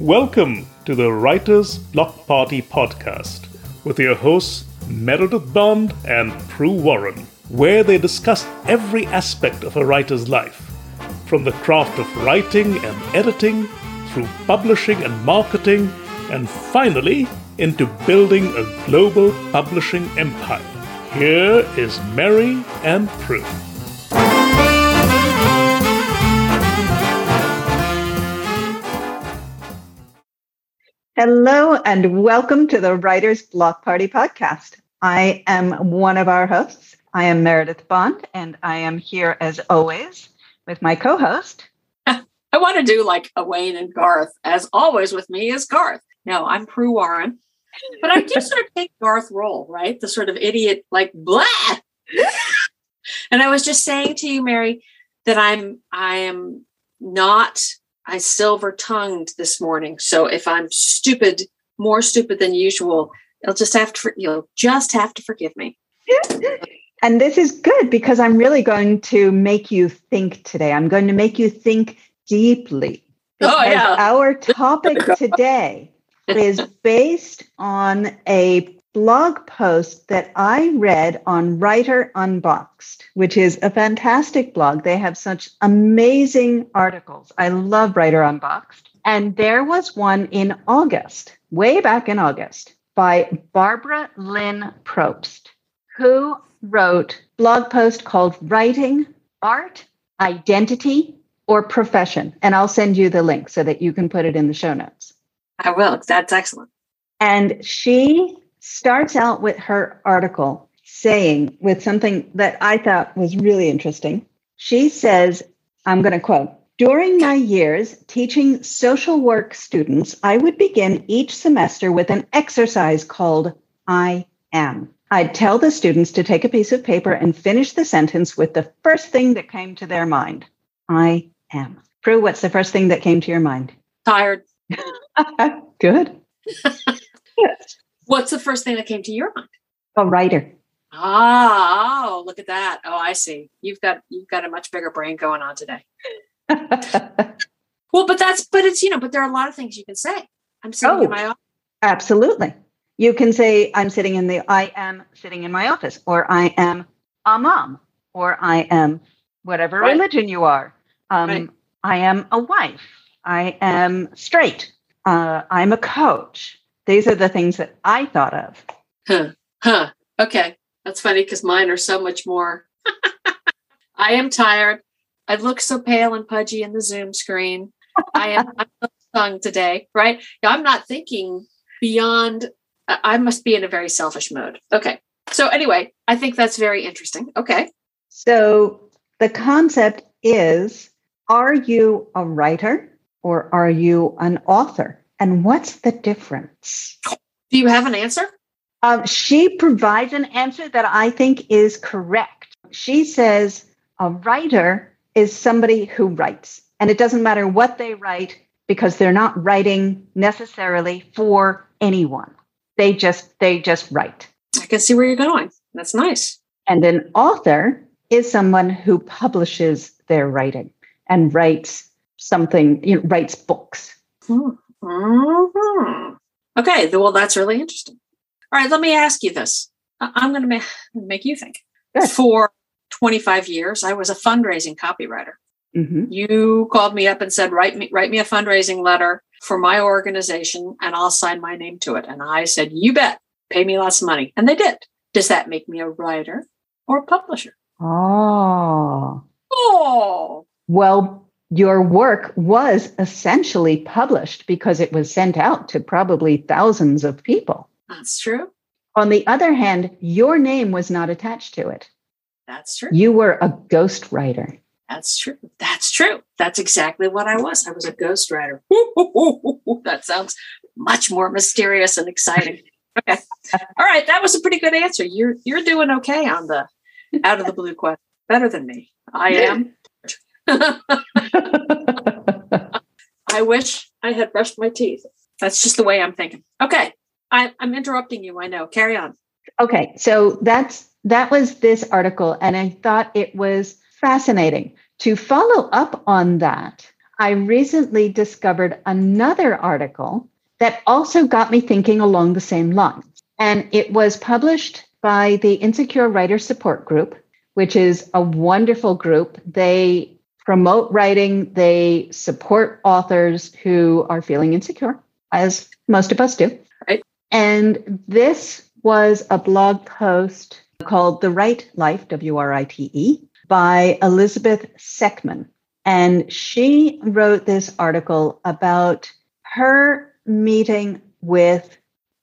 Welcome to the Writers Block Party podcast with your hosts Meredith Bond and Pru Warren, where they discuss every aspect of a writer's life, from the craft of writing and editing, through publishing and marketing, and finally into building a global publishing empire. Here is Merry and Pru. Hello, and welcome to the Writers Block Party podcast. I am one of our hosts. I am Meredith Bond, and I am here as always with my co host. I want to do like a Wayne and Garth. As always, with me is Garth. No, I'm Pru Warren, but I do sort of take Garth role, right? The sort of idiot, like blah. and I was just saying to you, Merry, that I'm I am not I silver tongued this morning. So if I'm stupid, more stupid than usual, you'll just have to you'll just have to forgive me. and this is good because I'm really going to make you think today. I'm going to make you think deeply. Oh yeah. Our topic today is based on a blog post that I read on Writer Unboxed, which is a fantastic blog. They have such amazing articles. I love Writer Unboxed. And there was one in August, way back in August, by Barbara Lynn Probst, who wrote blog post called Writing, Art, Identity, or Profession. And I'll send you the link so that you can put it in the show notes. I will. That's excellent. And she starts out with her article saying, with something that I thought was really interesting. She says, I'm going to quote, during my years teaching social work students, I would begin each semester with an exercise called I am. I'd tell the students to take a piece of paper and finish the sentence with the first thing that came to their mind I am. Pru, what's the first thing that came to your mind? Tired. Good. What's the first thing that came to your mind? A writer. Ah, oh, look at that. Oh, I see. You've got you've got a much bigger brain going on today. well, but that's but it's you know, but there are a lot of things you can say. I'm sitting oh, in my office. Absolutely. You can say I'm sitting in the I am sitting in my office, or I am a mom, or I am whatever right. religion you are. Um, right. I am a wife. I am straight. Uh, I'm a coach. These are the things that I thought of. Huh. Huh. Okay. That's funny because mine are so much more. I am tired. I look so pale and pudgy in the Zoom screen. I am I'm today, right? I'm not thinking beyond. I must be in a very selfish mode. Okay. So anyway, I think that's very interesting. Okay. So the concept is: Are you a writer or are you an author? And what's the difference? Do you have an answer? Um, she provides an answer that I think is correct. She says a writer is somebody who writes, and it doesn't matter what they write because they're not writing necessarily for anyone. They just they just write. I can see where you're going. That's nice. And an author is someone who publishes their writing and writes something, you know, writes books. Hmm. Mm-hmm. Okay, well, that's really interesting. All right, let me ask you this. I'm going to ma- make you think. Good. For 25 years, I was a fundraising copywriter. Mm-hmm. You called me up and said, "Write me, write me a fundraising letter for my organization, and I'll sign my name to it." And I said, "You bet, pay me lots of money," and they did. Does that make me a writer or a publisher? Oh, oh. Well, your work was essentially published because it was sent out to probably thousands of people. That's true. On the other hand, your name was not attached to it. That's true. You were a ghostwriter. That's true. That's true. That's exactly what I was. I was a ghost ghostwriter. that sounds much more mysterious and exciting. Okay. All right. That was a pretty good answer. You're you're doing okay on the out of the blue question. Better than me. I am. Wish I had brushed my teeth. That's just the way I'm thinking. Okay. I, I'm interrupting you. I know. Carry on. Okay. So that's that was this article, and I thought it was fascinating. To follow up on that, I recently discovered another article that also got me thinking along the same lines. And it was published by the Insecure Writer Support Group, which is a wonderful group. They promote writing, they support authors who are feeling insecure, as most of us do. Right. And this was a blog post called The Write Life, W R I T E, by Elizabeth Seckman. And she wrote this article about her meeting with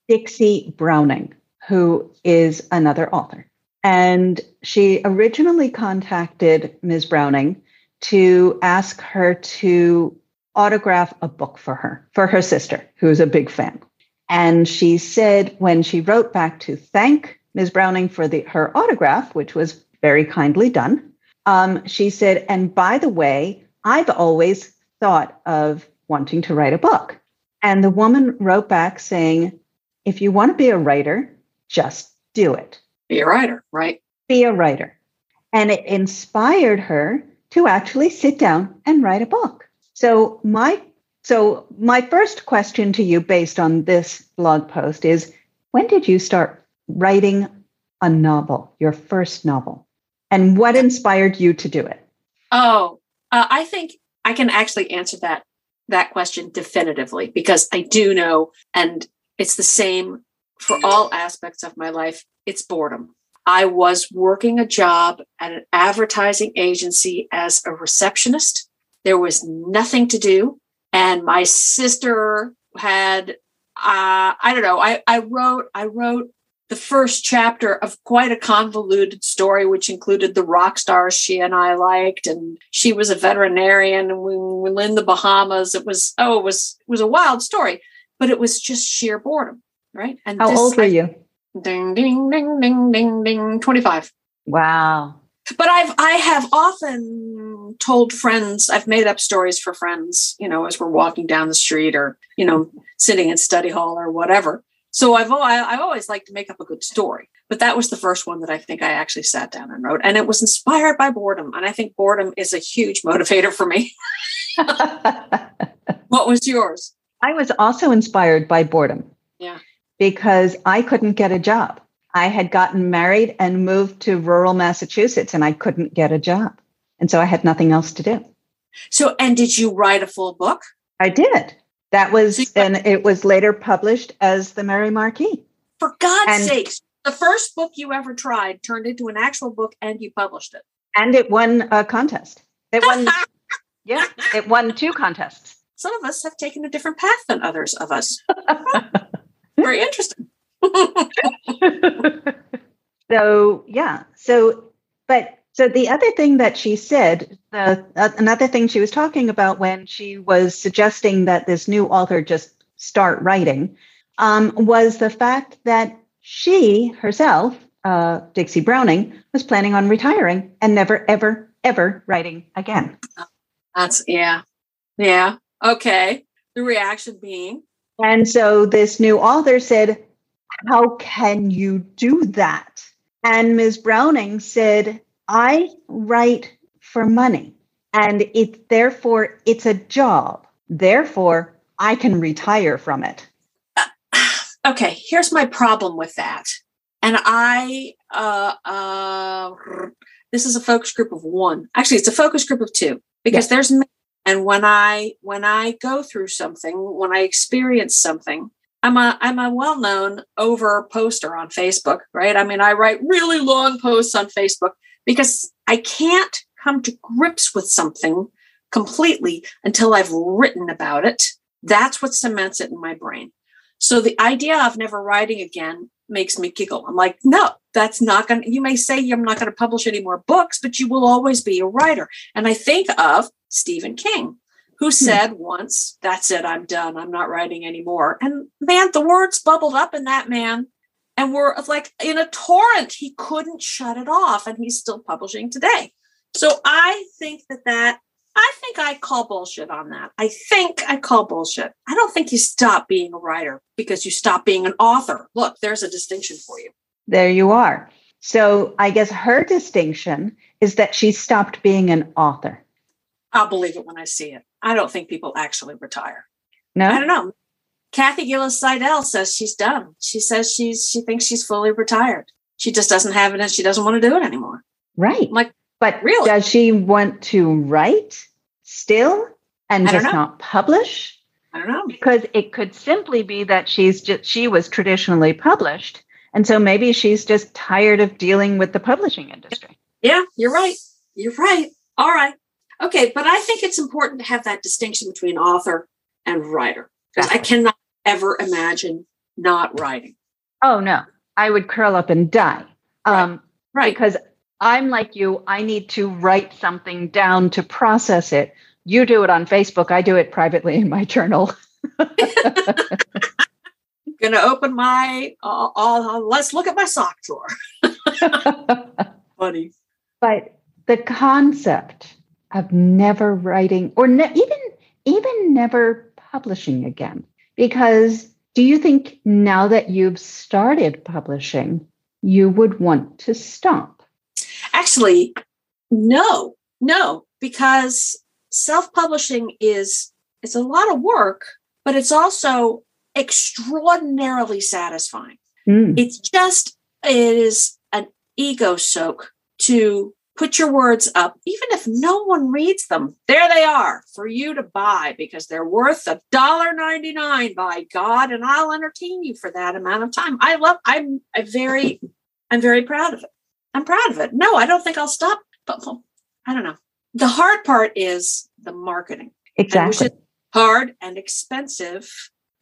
Dixie Browning, who is another author. And she originally contacted Ms. Browning to ask her to autograph a book for her, for her sister, who's a big fan. And she said when she wrote back to thank Ms. Browning for the, her autograph, which was very kindly done, um, she said, and by the way, I've always thought of wanting to write a book. And the woman wrote back saying, if you want to be a writer, just do it. Be a writer, right? Be a writer. And it inspired her to actually sit down and write a book. So my so my first question to you based on this blog post is when did you start writing a novel, your first novel? And what inspired you to do it? Oh, uh, I think I can actually answer that that question definitively because I do know and it's the same for all aspects of my life. It's boredom. I was working a job at an advertising agency as a receptionist. There was nothing to do. And my sister had, uh, I don't know, I, I wrote, I wrote the first chapter of quite a convoluted story, which included the rock stars she and I liked, and she was a veterinarian, and we were in the Bahamas. It was oh, it was it was a wild story, but it was just sheer boredom right? And how old were you? Ding, ding, ding, ding, ding, ding, 25. Wow. But I've I have often told friends, I've made up stories for friends, you know, as we're walking down the street or, you know, sitting in study hall or whatever. So I've I've always liked to make up a good story. But that was the first one that I think I actually sat down and wrote. And it was inspired by boredom. And I think boredom is a huge motivator for me. what was yours? I was also inspired by boredom. Yeah because I couldn't get a job. I had gotten married and moved to rural Massachusetts and I couldn't get a job. And so I had nothing else to do. So, and did you write a full book? I did. That was, so and it was later published as The Merry Marquis. For God's and, sakes, the first book you ever tried turned into an actual book and you published it. And it won a contest. It won, yeah, it won two contests. Some of us have taken a different path than others of us. Very interesting. so yeah. So but so the other thing that she said, uh, another thing she was talking about when she was suggesting that this new author just start writing, um, was the fact that she herself, uh, Dixie Browning, was planning on retiring and never, ever, ever writing again. That's yeah, yeah. Okay. The reaction being and so this new author said, How can you do that? And Ms. Browning said, I write for money and it therefore it's a job. Therefore, I can retire from it. Uh, okay, here's my problem with that. And I, uh, uh, this is a focus group of one. Actually, it's a focus group of two because yes. there's and when i when i go through something when i experience something i'm a i'm a well-known over poster on facebook right i mean i write really long posts on facebook because i can't come to grips with something completely until i've written about it that's what cements it in my brain so the idea of never writing again makes me giggle. I'm like, no, that's not going to, you may say I'm not going to publish any more books, but you will always be a writer. And I think of Stephen King, who hmm. said once, that's it, I'm done. I'm not writing anymore. And man, the words bubbled up in that man and were like in a torrent. He couldn't shut it off and he's still publishing today. So I think that that I think I call bullshit on that. I think I call bullshit. I don't think you stop being a writer because you stop being an author. Look, there's a distinction for you. There you are. So I guess her distinction is that she stopped being an author. I'll believe it when I see it. I don't think people actually retire. No, I don't know. Kathy Gilles Seidel says she's done. She says she's she thinks she's fully retired. She just doesn't have it and she doesn't want to do it anymore. right. I'm like, But Really? does she want to write still and just know. not publish? I don't know. Because it could simply be that she's just she was traditionally published, and so maybe she's just tired of dealing with the publishing industry. Yeah, you're right. You're right. All right. Okay, but I think it's important to have that distinction between author and writer because I cannot ever imagine not writing. Oh no, I would curl up and die. Right. Um, Right. because I'm like you, I need to write something down to process it. You do it on Facebook, I do it privately in my journal. Going to open my. Uh, uh, let's look at my sock drawer. Funny. but the concept of never writing or ne- even even never publishing again. Because do you think now that you've started publishing you would want to stop? Actually, no, no, because self-publishing is it's a lot of work, but it's also extraordinarily satisfying. Mm, It's just it is an ego soak to put your words up, even if no one reads them. There they are for you to buy because they're worth a dollar ninety nine. By God, and I'll entertain you for that amount of time. I love. I'm a very, I'm very proud of it. I'm proud of it. No, I don't think I'll stop. But well, I don't know. The hard part is the marketing and exactly is hard and expensive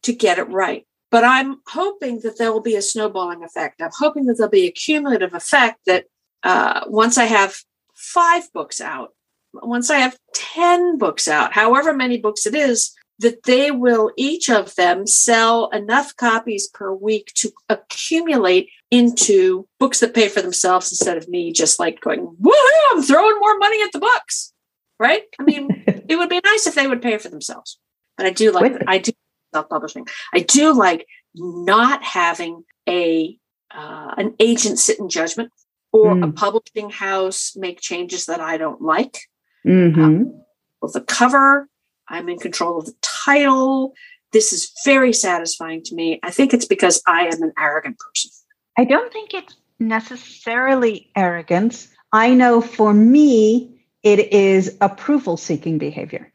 to get it right. But I'm hoping that there will be a snowballing effect. I'm hoping that there'll be a cumulative effect that uh, once I have five books out, once I have 10 books out, however many books it is, that they will each of them sell enough copies per week to accumulate into books that pay for themselves instead of me just like going, woohoo, I'm throwing more money at the books. Right? I mean, it would be nice if they would pay for themselves. But I do like I do self-publishing. I do like not having a uh, an agent sit in judgment or a Mm. publishing house make changes that I don't like. Mhm. With the cover, I'm in control of the title. This is very satisfying to me. I think it's because I am an arrogant person. i don't think it's necessarily arrogance i know for me it is approval seeking behavior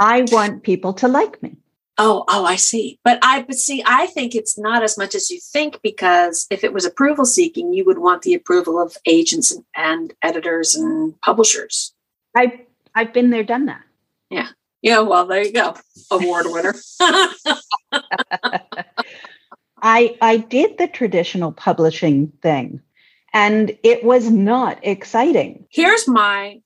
i want people to like me Oh, oh, I see. But I, but see, I think it's not as much as you think because if it was approval seeking, you would want the approval of agents and, and editors and publishers. i've i've been there done that Yeah. Yeah, well, there you go, award winner. I I did the traditional publishing thing and it was not exciting. here's my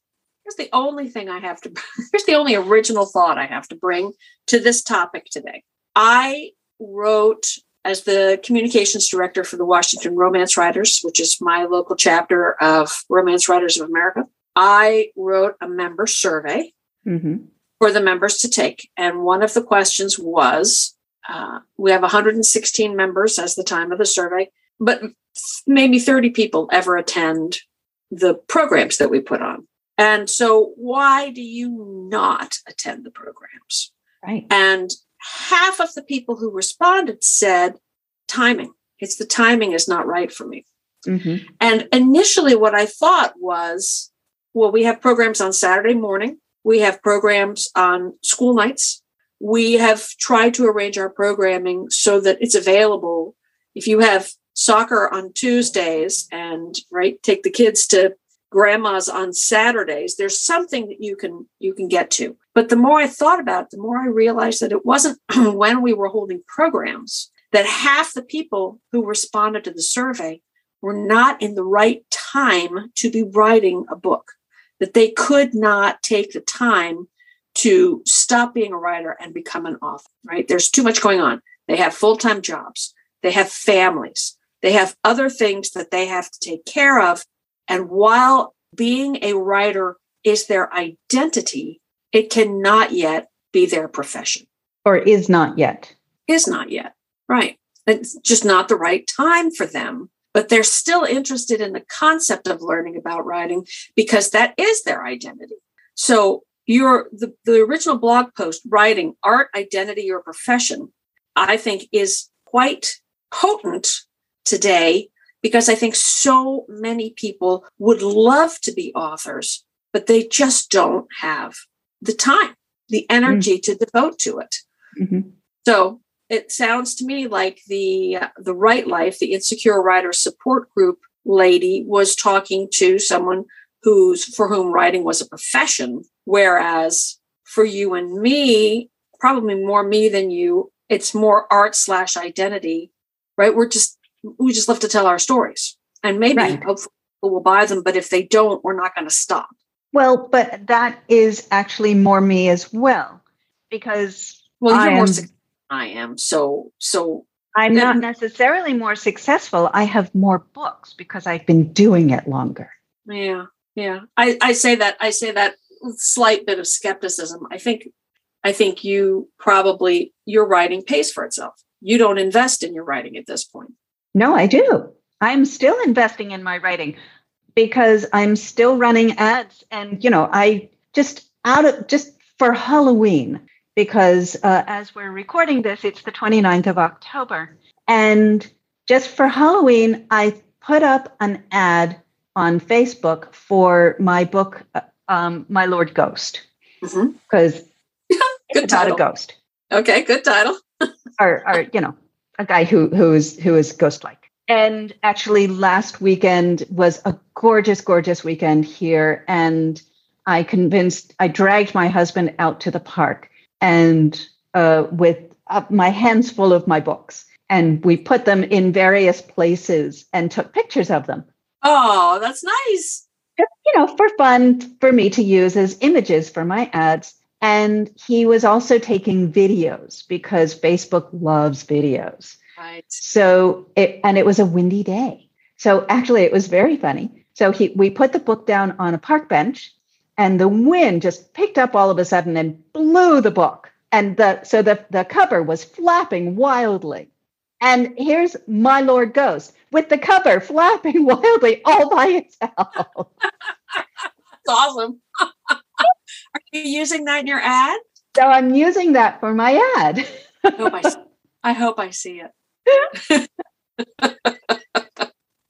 here's the only thing I have to here's the only original thought I have to bring to this topic today. I wrote as the communications director for the Washington Romance Writers, which is my local chapter of Romance Writers of America. I wrote a member survey Mhm. for the members to take. And one of the questions was uh, we have 116 members as the time of the survey, but maybe 30 people ever attend the programs that we put on. And so, why do you not attend the programs? Right. And half of the people who responded said, timing. It's the timing is not right for me. Mhm. And initially, what I thought was, well, we have programs on Saturday morning, we have programs on school nights. We have tried to arrange our programming so that it's available. If you have soccer on Tuesdays and right, take the kids to grandma's on Saturdays, there's something that you can you can get to. But the more I thought about it, the more I realized that it wasn't when we were holding programs that half the people who responded to the survey were not in the right time to be writing a book, that they could not take the time to stop being a writer and become an author, right? There's too much going on. They have full time jobs, they have families, they have other things that they have to take care of. And while being a writer is their identity, it cannot yet be their profession. Or is not yet. Is not yet. Right. It's just not the right time for them. But they're still interested in the concept of learning about writing because that is their identity. So your the, the original blog post writing art identity or profession i think is quite potent today because i think so many people would love to be authors but they just don't have the time the energy mm-hmm. to devote to it mm-hmm. so it sounds to me like the uh, the Write Life the insecure writer support group lady was talking to someone who's for whom writing was a profession whereas for you and me probably more me than you it's more art slash identity right we're just we just love to tell our stories. And maybe right. hopefully people will buy them but if they don't we're not going to stop. Well but that is actually more me as well because well you're more am, i am so so. I'm not necessarily more successful. I have more books because i've been doing it longer. Yeah yeah. I i say that i say that slight bit of skepticism. I think i think you probably your writing pays for itself. You don't invest in your writing at this point no i do i'm still investing in my writing because i'm still running ads and you know i just out of just for halloween because uh, as we're recording this it's the 29th of october and just for halloween i put up an ad on Facebook for my book, uh, um, My Lord Ghost, because mm-hmm. good title. a ghost. Okay, good title. or, or you know, a guy who who is who is ghost-like. And actually, last weekend was a gorgeous, gorgeous weekend here, and I convinced, I dragged my husband out to the park, and uh, with uh, my hands full of my books, and we put them in various places and took pictures of them Oh, that's nice. You know, for fun for me to use as images for my ads. And he was also taking videos because Facebook loves videos. Right. So it and it was a windy day. So actually it was very funny. So he we put the book down on a park bench and the wind just picked up all of a sudden and blew the book. And the so the, the cover was flapping wildly. And here's My Lord Ghost with the cover flapping wildly all by itself. That's awesome. Are you using that in your ad? So I'm using that for my ad. I, hope I, I hope I see it.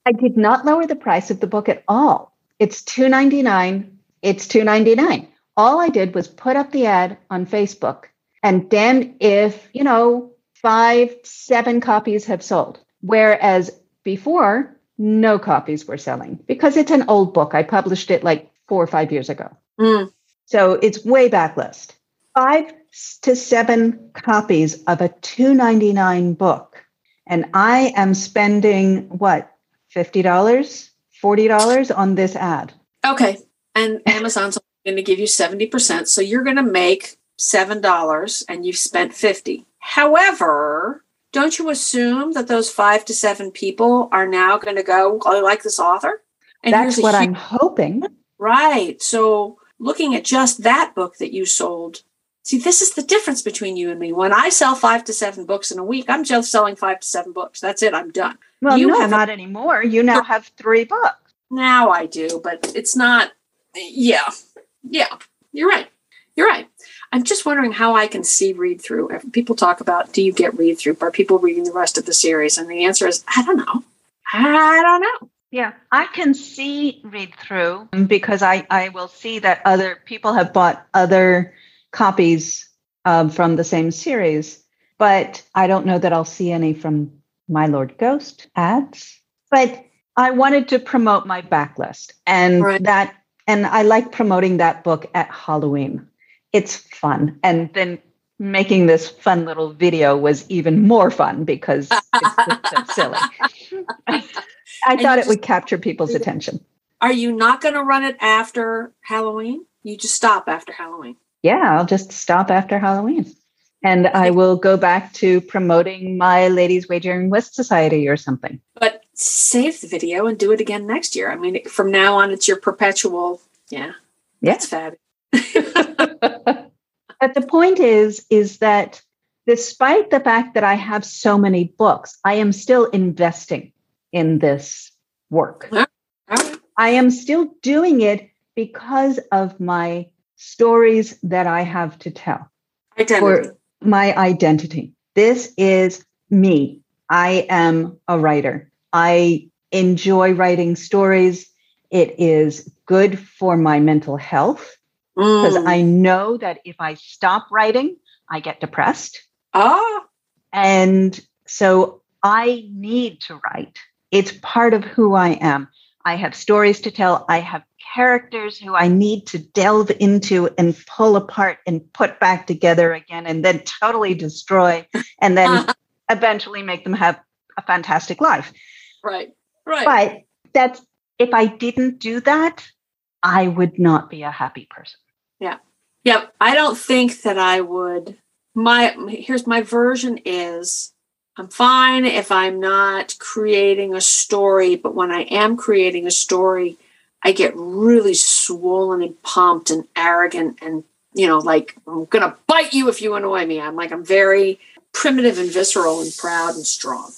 I did not lower the price of the book at all. It's $2.99. It's $2.99. All I did was put up the ad on Facebook. And then if, you know, five, seven copies have sold. Whereas before, no copies were selling because it's an old book. I published it like four or five years ago. Mm. So it's way backlist. Five to seven copies of a 299 book. And I am spending what, $50, $40 on this ad. Okay. And Amazon's going to give you 70%. So you're going to make $7 and you've spent 50. However, don't you assume that those five to seven people are now going to go, oh, I like this author? And That's what huge, I'm hoping. Right. So looking at just that book that you sold, see, this is the difference between you and me. When I sell five to seven books in a week, I'm just selling five to seven books. That's it. I'm done. Well, you no, have not a, anymore. You now have three books. Now I do, but it's not. Yeah. Yeah. You're right. You're right. I'm just wondering how I can see read through. People talk about do you get read through? Are people reading the rest of the series? And the answer is I don't know. I don't know. Yeah, I can see read through because I, I will see that other people have bought other copies um, from the same series, but I don't know that I'll see any from My Lord Ghost ads. But I wanted to promote my backlist and right. that, and I like promoting that book at Halloween it's fun. And then making this fun little video was even more fun because it's so silly. I thought it would capture people's attention. Are you not going to run it after Halloween? You just stop after Halloween. Yeah, I'll just stop after Halloween. And I will go back to promoting my Ladies Wagering Whist Society or something. But save the video and do it again next year. I mean, from now on, it's your perpetual. Yeah. Yeah. That's fabulous. but the point is, is that despite the fact that I have so many books, I am still investing in this work. I am still doing it because of my stories that I have to tell. Identity. For my identity. This is me. I am a writer. I enjoy writing stories. It is good for my mental health because Mm. I know that if I stop writing, I get depressed. ah, And so I need to write. It's part of who I am. I have stories to tell. I have characters who I need to delve into and pull apart and put back together again and then totally destroy and then eventually make them have a fantastic life. right, right. But that's if I didn't do that, I would not be a happy person. Yeah, Yeah. I don't think that I would. My here's my version is I'm fine if I'm not creating a story, but when I am creating a story, I get really swollen and pumped and arrogant and you know like I'm gonna bite you if you annoy me. I'm like I'm very primitive and visceral and proud and strong.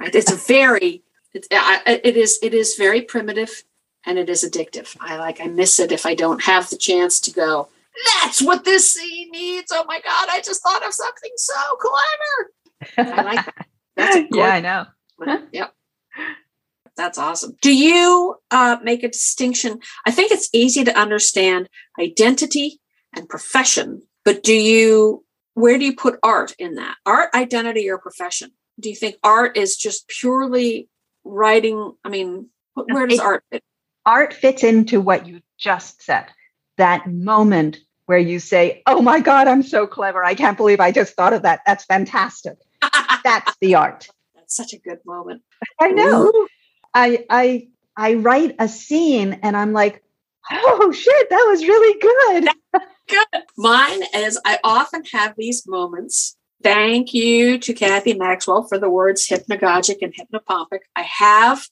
It's very it's, I, it is it is very primitive and it is addictive. I like I miss it if I don't have the chance to go that's what this scene needs. Oh my God, I just thought of something so clever. I like that. That's yeah, I know. good Yep. That's awesome. Do you uh, make a distinction? I think it's easy to understand identity and profession, but do you, where do you put art in that? Art, identity, or profession? Do you think art is just purely writing? I mean, where does It- art fit? art fits into what you just said that moment where you say oh my god i'm so clever i can't believe i just thought of that that's fantastic that's the art That's such a good moment. i know Ooh. i i i write a scene and i'm like oh shit that was really good Good. Mine is I often have these moments. Thank you to Cathy Maxwell for the words hypnagogic and hypnopompic. I have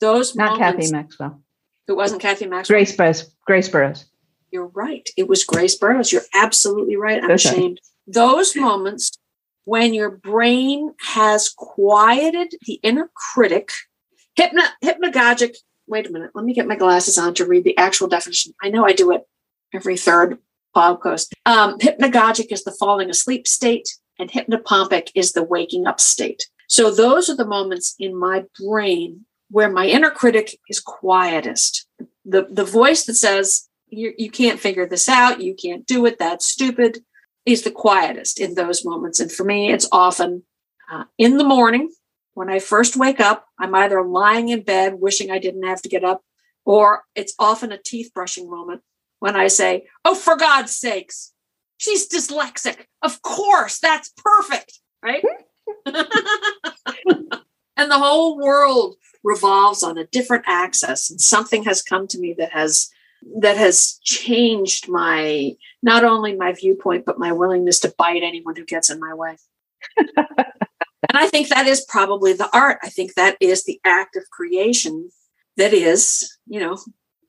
those not moments. cathy maxwell It wasn't Cathy Maxwell. grace burrowes grace burrowes You're right. It was Grace Burrowes. You're absolutely right. I'm Okay. ashamed. Those moments when your brain has quieted the inner critic, hypno, hypnagogic. Wait a minute. Let me get my glasses on to read the actual definition. I know I do it every third podcast. Um, hypnagogic is the falling asleep state, and hypnopompic is the waking up state. So those are the moments in my brain where my inner critic is quietest. The, the voice that says, you, you can't figure this out, you can't do it, that's stupid, is the quietest in those moments. And for me, it's often uh, in the morning when I first wake up. I'm either lying in bed wishing I didn't have to get up, or it's often a teeth brushing moment when I say, Oh, for God's sakes, she's dyslexic. Of course, that's perfect, right? and the whole world revolves on a different axis and something has come to me that has that has changed my not only my viewpoint but my willingness to bite anyone who gets in my way. And i think that is probably the art. I think that is the act of creation that is you know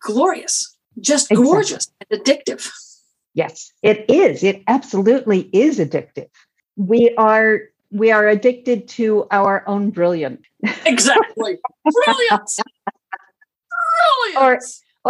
glorious just Exactly. gorgeous and addictive. Yes, it is. It absolutely is addictive. We are we are addicted to our own brilliance, exactly. Brilliant brilliant or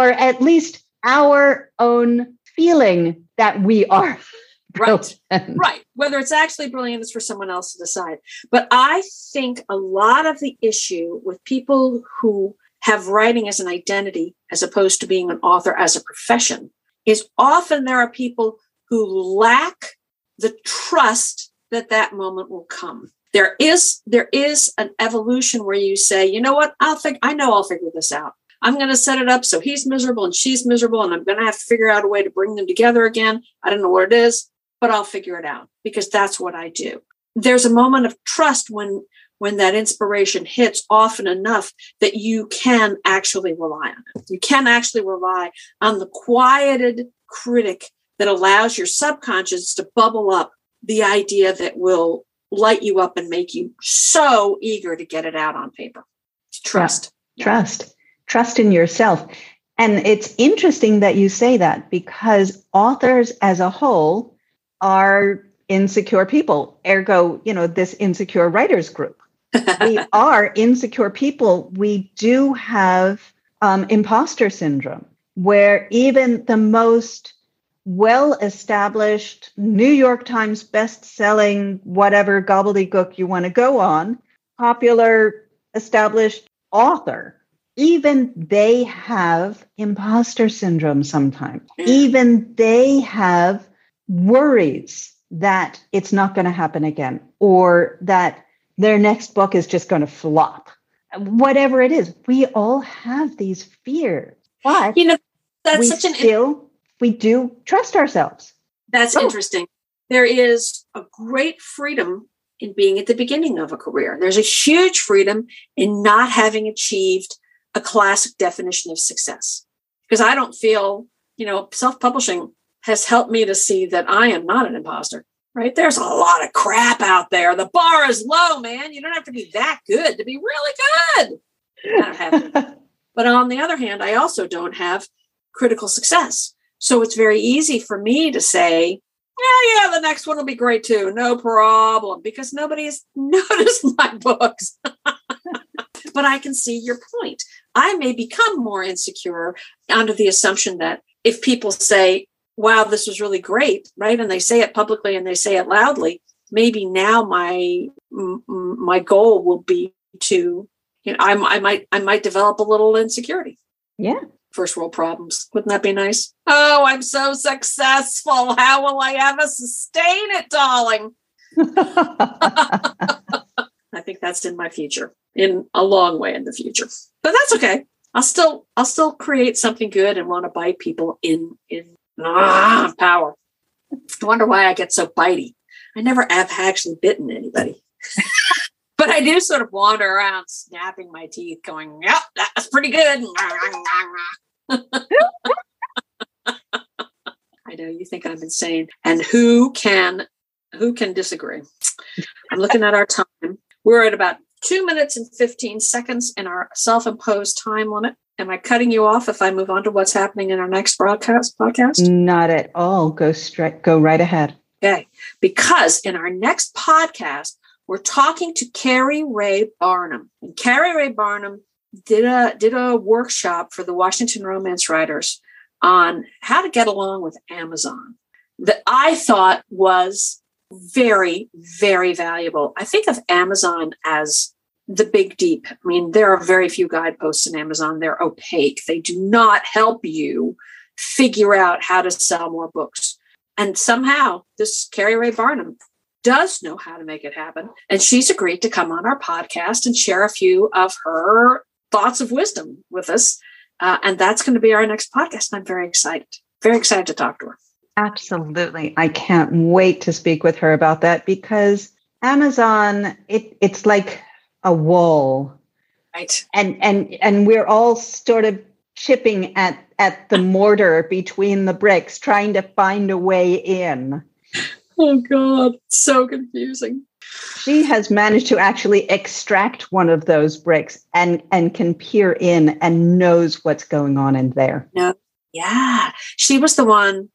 at least our own feeling that we are right. Right. Whether it's actually brilliant is for someone else to decide. But I think a lot of the issue with people who have writing as an identity as opposed to being an author as a profession is often there are people who lack the trust that that moment will come. There is there is an evolution where you say, you know what, I'll think I know I'll figure this out. I'm going to set it up so he's miserable and she's miserable, and I'm going to have to figure out a way to bring them together again. I don't know what it is, but I'll figure it out because that's what I do. There's a moment of trust when when that inspiration hits often enough that you can actually rely on it. You can actually rely on the quieted critic that allows your subconscious to bubble up the idea that will light you up and make you so eager to get it out on paper. Trust. Trust. Trust in yourself. And it's interesting that you say that because authors as a whole are insecure people. Ergo, you know, this insecure writers group. we are insecure people. We do have um, imposter syndrome, where even the most well established New York Times best selling, whatever gobbledygook you want to go on, popular, established author. Even they have imposter syndrome sometimes. Even they have worries that it's not going to happen again or that their next book is just going to flop. Whatever it is, we all have these fears. But you know, that's we such an still we do trust ourselves. That's Oh. interesting. There is a great freedom in being at the beginning of a career. There's a huge freedom in not having achieved a classic definition of success. Because I don't feel, you know, self publishing has helped me to see that I am not an imposter, right? There's a lot of crap out there. The bar is low, man. You don't have to be that good to be really good. I don't have but on the other hand, I also don't have critical success. So it's very easy for me to say, yeah, yeah, the next one will be great too. No problem. Because nobody's noticed my books. but I can see your point. I may become more insecure under the assumption that if people say, wow, this was really great, right? And they say it publicly and they say it loudly, maybe now my my goal will be to you know, I'm, I might I might develop a little insecurity. Yeah. First world problems. Wouldn't that be nice? Oh, I'm so successful. How will I ever sustain it, darling? I think that's in my future, in a long way in the future. But that's okay. I'll still I'll still create something good and want to bite people in in ah, power. I wonder why I get so bitey. I never have actually bitten anybody. but I do sort of wander around snapping my teeth, going, Yep, that's pretty good. I know you think I'm insane. And who can who can disagree? I'm looking at our time. We're at about two minutes and 15 seconds in our self-imposed time limit. Am I cutting you off if I move on to what's happening in our next broadcast podcast? Not at all. Go straight go right ahead. Okay. Because in our next podcast, we're talking to Carrie Ray Barnum. And Carrie Ray Barnum did a did a workshop for the Washington romance writers on how to get along with Amazon that I thought was very, very valuable. I think of Amazon as the big deep. I mean, there are very few guideposts in Amazon. They're opaque. They do not help you figure out how to sell more books. And somehow this Carrie Ray Barnum does know how to make it happen. And she's agreed to come on our podcast and share a few of her thoughts of wisdom with us. Uh, and that's going to be our next podcast. And I'm very excited, very excited to talk to her. Absolutely. I can't wait to speak with her about that because Amazon, it, it's like a wall. Right. And and and we're all sort of chipping at at the mortar between the bricks, trying to find a way in. Oh God, so confusing. She has managed to actually extract one of those bricks and and can peer in and knows what's going on in there. Yeah, she was the one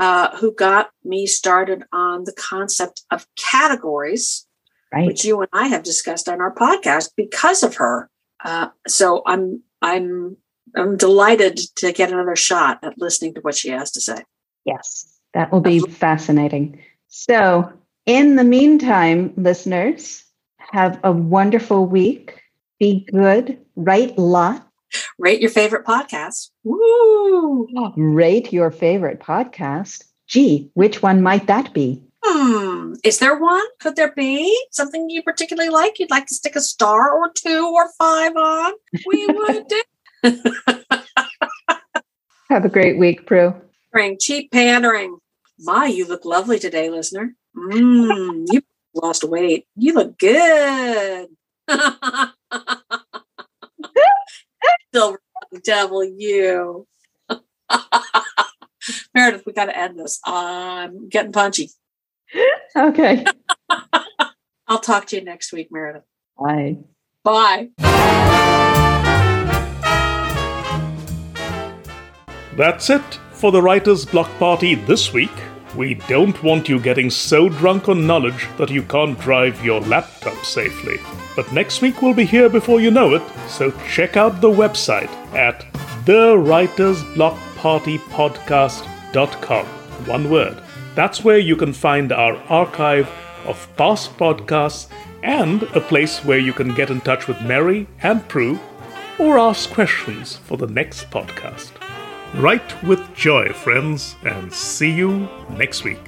uh, who got me started on the concept of categories, Right. which you and I have discussed on our podcast because of her. Uh, so I'm I'm I'm delighted to get another shot at listening to what she has to say. Yes, that will be fascinating. So, in the meantime, listeners, have a wonderful week. Be good, write lot, Rate your favorite podcast. Woo! rate your favorite podcast. Gee, which one might that be? Hmm. Is there one? Could there be something you particularly like? You'd like to stick a star or two or five on? We would do. Have a great week, Pru. Pandering, cheap pandering. My, you look lovely today, listener. Mmm, you lost weight. You look good. Silver devil, you. Meredith, we got to end this. I'm getting punchy. Okay. I'll talk to you next week, Meredith. Bye. Bye. That's it for the Writer's Block Party this week. We don't want you getting so drunk on knowledge that you can't drive your laptop safely. But next week we'll be here before you know it, so check out the website at thewritersblockpartypodcast.com. one word. That's where you can find our archive of past podcasts and a place where you can get in touch with Merry and Pru or ask questions for the next podcast. Write with joy, friends, and see you next week.